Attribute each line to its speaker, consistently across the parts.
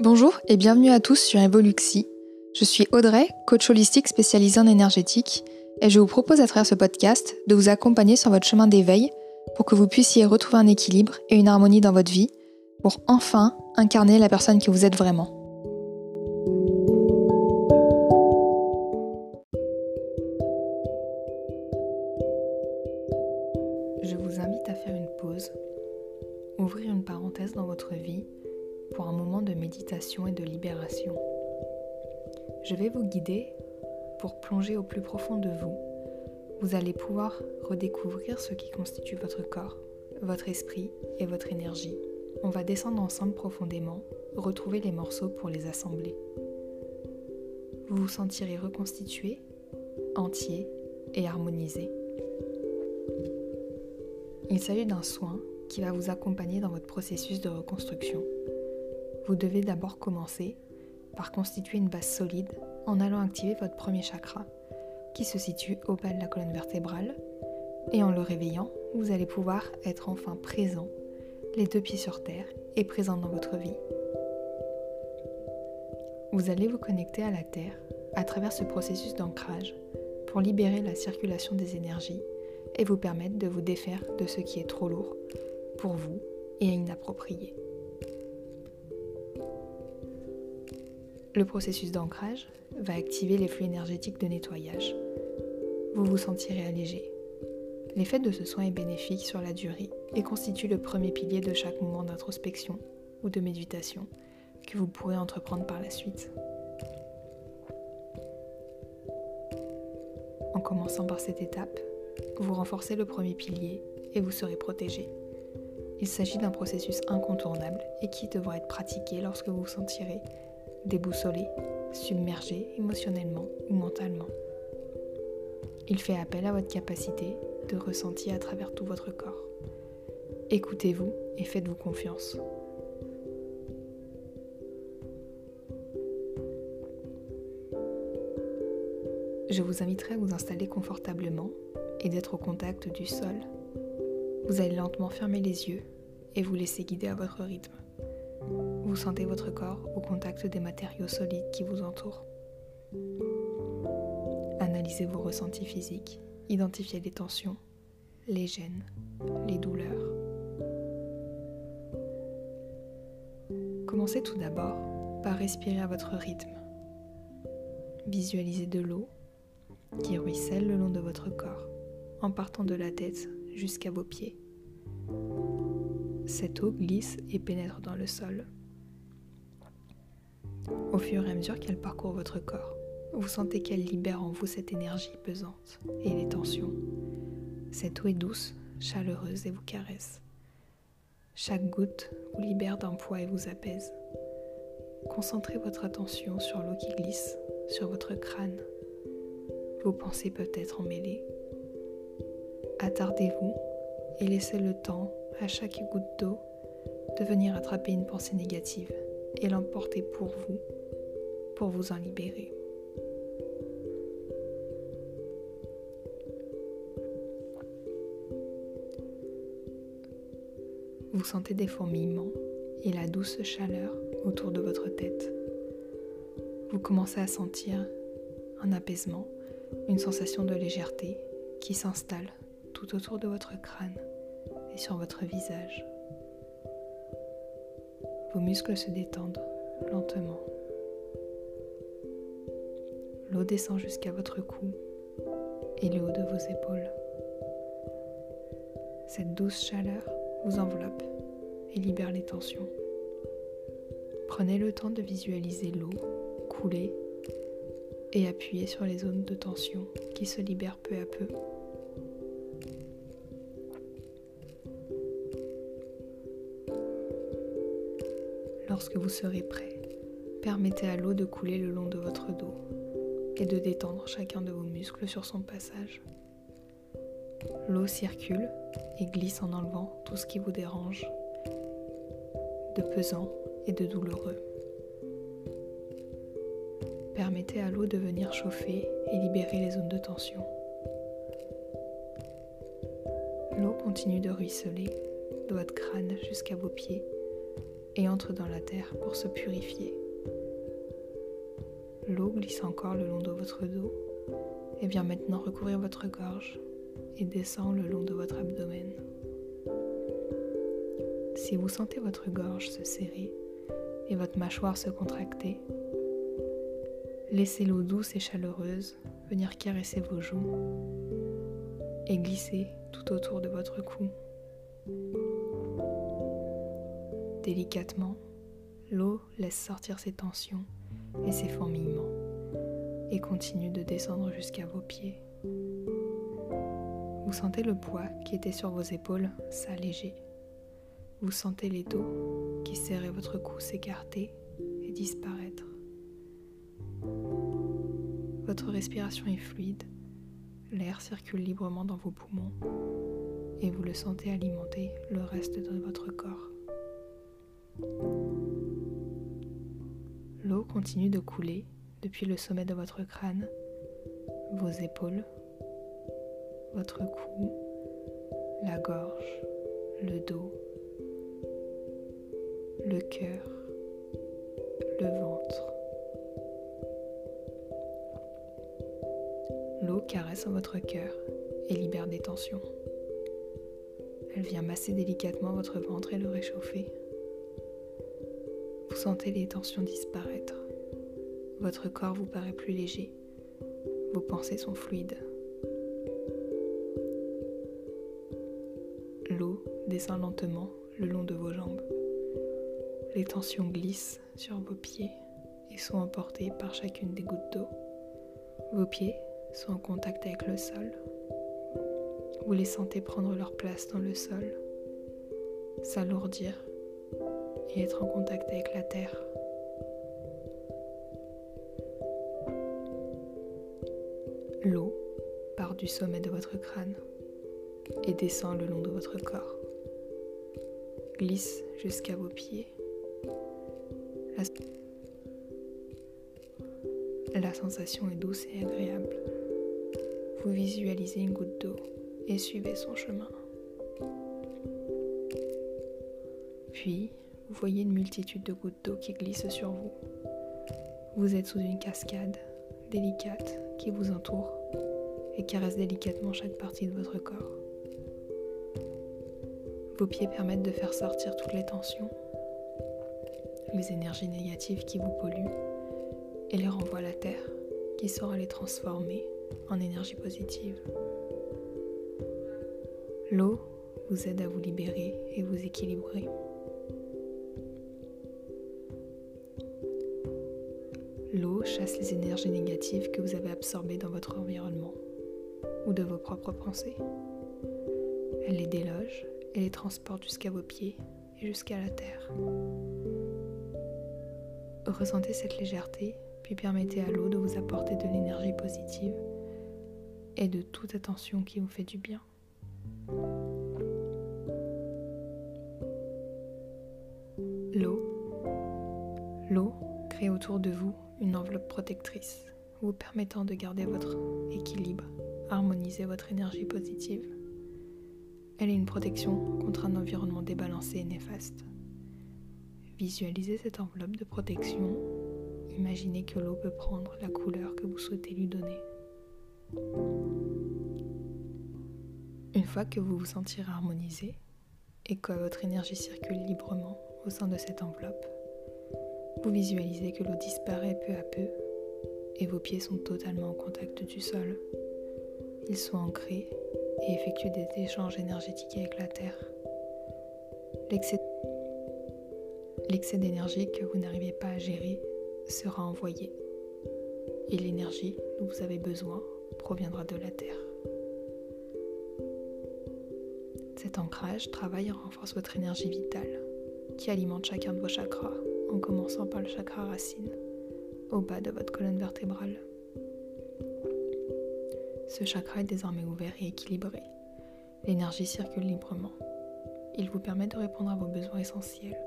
Speaker 1: Bonjour et bienvenue à tous sur Evoluxi. Je suis Audrey, coach holistique spécialisée en énergétique, et je vous propose à travers ce podcast de vous accompagner sur votre chemin d'éveil pour que vous puissiez retrouver un équilibre et une harmonie dans votre vie pour enfin incarner la personne que vous êtes vraiment. Je vais vous guider pour plonger au plus profond de vous. Vous allez pouvoir redécouvrir ce qui constitue votre corps, votre esprit et votre énergie. On va descendre ensemble profondément, retrouver les morceaux pour les assembler. Vous vous sentirez reconstitué, entier et harmonisé. Il s'agit d'un soin qui va vous accompagner dans votre processus de reconstruction. Vous devez d'abord commencer par constituer une base solide en allant activer votre premier chakra, qui se situe au bas de la colonne vertébrale, et en le réveillant, vous allez pouvoir être enfin présent, les deux pieds sur terre et présent dans votre vie. Vous allez vous connecter à la Terre à travers ce processus d'ancrage pour libérer la circulation des énergies et vous permettre de vous défaire de ce qui est trop lourd pour vous et inapproprié. Le processus d'ancrage va activer les flux énergétiques de nettoyage. Vous vous sentirez allégé. L'effet de ce soin est bénéfique sur la durée et constitue le premier pilier de chaque moment d'introspection ou de méditation que vous pourrez entreprendre par la suite. En commençant par cette étape, vous renforcez le premier pilier et vous serez protégé. Il s'agit d'un processus incontournable et qui devra être pratiqué lorsque vous vous sentirez déboussolé, submergé émotionnellement ou mentalement. Il fait appel à votre capacité de ressentir à travers tout votre corps. Écoutez-vous et faites-vous confiance. Je vous inviterai à vous installer confortablement et d'être au contact du sol. Vous allez lentement fermer les yeux et vous laisser guider à votre rythme. Vous sentez votre corps au contact des matériaux solides qui vous entourent. Analysez vos ressentis physiques, identifiez les tensions, les gènes, les douleurs. Commencez tout d'abord par respirer à votre rythme. Visualisez de l'eau qui ruisselle le long de votre corps, en partant de la tête jusqu'à vos pieds. Cette eau glisse et pénètre dans le sol. Au fur et à mesure qu'elle parcourt votre corps, vous sentez qu'elle libère en vous cette énergie pesante et les tensions. Cette eau est douce, chaleureuse et vous caresse. Chaque goutte vous libère d'un poids et vous apaise. Concentrez votre attention sur l'eau qui glisse sur votre crâne. Vos pensées peuvent être emmêlées. Attardez-vous et laissez le temps à chaque goutte d'eau de venir attraper une pensée négative et l'emporter pour vous, pour vous en libérer. Vous sentez des fourmillements et la douce chaleur autour de votre tête. Vous commencez à sentir un apaisement, une sensation de légèreté qui s'installe tout autour de votre crâne sur votre visage. Vos muscles se détendent lentement. L'eau descend jusqu'à votre cou et le haut de vos épaules. Cette douce chaleur vous enveloppe et libère les tensions. Prenez le temps de visualiser l'eau couler et appuyer sur les zones de tension qui se libèrent peu à peu. Lorsque vous serez prêt, permettez à l'eau de couler le long de votre dos et de détendre chacun de vos muscles sur son passage. L'eau circule et glisse en enlevant tout ce qui vous dérange, de pesant et de douloureux. Permettez à l'eau de venir chauffer et libérer les zones de tension. L'eau continue de ruisseler de votre crâne jusqu'à vos pieds et entre dans la terre pour se purifier. L'eau glisse encore le long de votre dos et vient maintenant recouvrir votre gorge et descend le long de votre abdomen. Si vous sentez votre gorge se serrer et votre mâchoire se contracter, laissez l'eau douce et chaleureuse venir caresser vos joues et glisser tout autour de votre cou. Délicatement, l'eau laisse sortir ses tensions et ses fourmillements et continue de descendre jusqu'à vos pieds. Vous sentez le poids qui était sur vos épaules s'alléger. Vous sentez les dos qui serraient votre cou s'écarter et disparaître. Votre respiration est fluide, l'air circule librement dans vos poumons et vous le sentez alimenter le reste de votre corps. L'eau continue de couler depuis le sommet de votre crâne, vos épaules, votre cou, la gorge, le dos, le cœur, le ventre. L'eau caresse votre cœur et libère des tensions. Elle vient masser délicatement votre ventre et le réchauffer. Vous sentez les tensions disparaître. Votre corps vous paraît plus léger. Vos pensées sont fluides. L'eau descend lentement le long de vos jambes. Les tensions glissent sur vos pieds et sont emportées par chacune des gouttes d'eau. Vos pieds sont en contact avec le sol. Vous les sentez prendre leur place dans le sol, s'alourdir et être en contact avec la terre. L'eau part du sommet de votre crâne et descend le long de votre corps. Glisse jusqu'à vos pieds. La... Sensation est douce et agréable. Vous visualisez une goutte d'eau et suivez son chemin. Puis, vous voyez une multitude de gouttes d'eau qui glissent sur vous. Vous êtes sous une cascade délicate qui vous entoure et caresse délicatement chaque partie de votre corps. Vos pieds permettent de faire sortir toutes les tensions, les énergies négatives qui vous polluent et les renvoient à la terre qui saura les transformer en énergie positive. L'eau vous aide à vous libérer et vous équilibrer. L'eau chasse les énergies négatives que vous avez absorbées dans votre environnement ou de vos propres pensées. Elle les déloge et les transporte jusqu'à vos pieds et jusqu'à la terre. Ressentez cette légèreté, puis permettez à l'eau de vous apporter de l'énergie positive et de toute attention qui vous fait du bien. L'eau. L'eau crée autour de vous une enveloppe protectrice, vous permettant de garder votre équilibre, harmoniser votre énergie positive. Elle est une protection contre un environnement débalancé et néfaste. Visualisez cette enveloppe de protection. Imaginez que l'eau peut prendre la couleur que vous souhaitez lui donner. Une fois que vous vous sentirez harmonisé et que votre énergie circule librement au sein de cette enveloppe, vous visualisez que l'eau disparaît peu à peu et vos pieds sont totalement en contact du sol. Ils sont ancrés et effectuent des échanges énergétiques avec la Terre. L'excès d'énergie que vous n'arrivez pas à gérer sera envoyé et l'énergie dont vous avez besoin proviendra de la Terre. Cet ancrage travaille et renforce votre énergie vitale qui alimente chacun de vos chakras en commençant par le chakra racine, au bas de votre colonne vertébrale. Ce chakra est désormais ouvert et équilibré. L'énergie circule librement. Il vous permet de répondre à vos besoins essentiels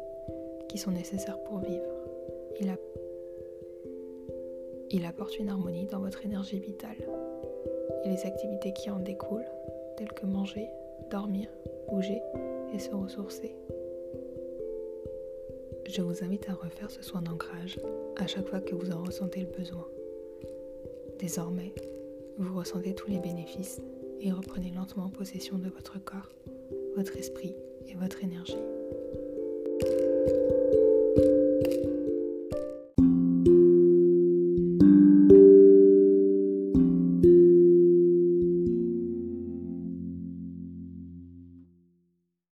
Speaker 1: qui sont nécessaires pour vivre. Il, apporte une harmonie dans votre énergie vitale et les activités qui en découlent, telles que manger, dormir, bouger et se ressourcer. Je vous invite à refaire ce soin d'ancrage à chaque fois que vous en ressentez le besoin. Désormais, vous ressentez tous les bénéfices et reprenez lentement possession de votre corps, votre esprit et votre énergie.